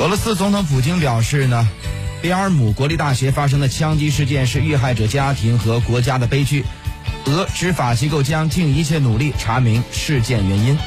俄罗斯总统普京表示呢贝尔姆国立大学发生的枪击事件是遇害者家庭和国家的悲剧俄执法机构将尽一切努力查明事件原因。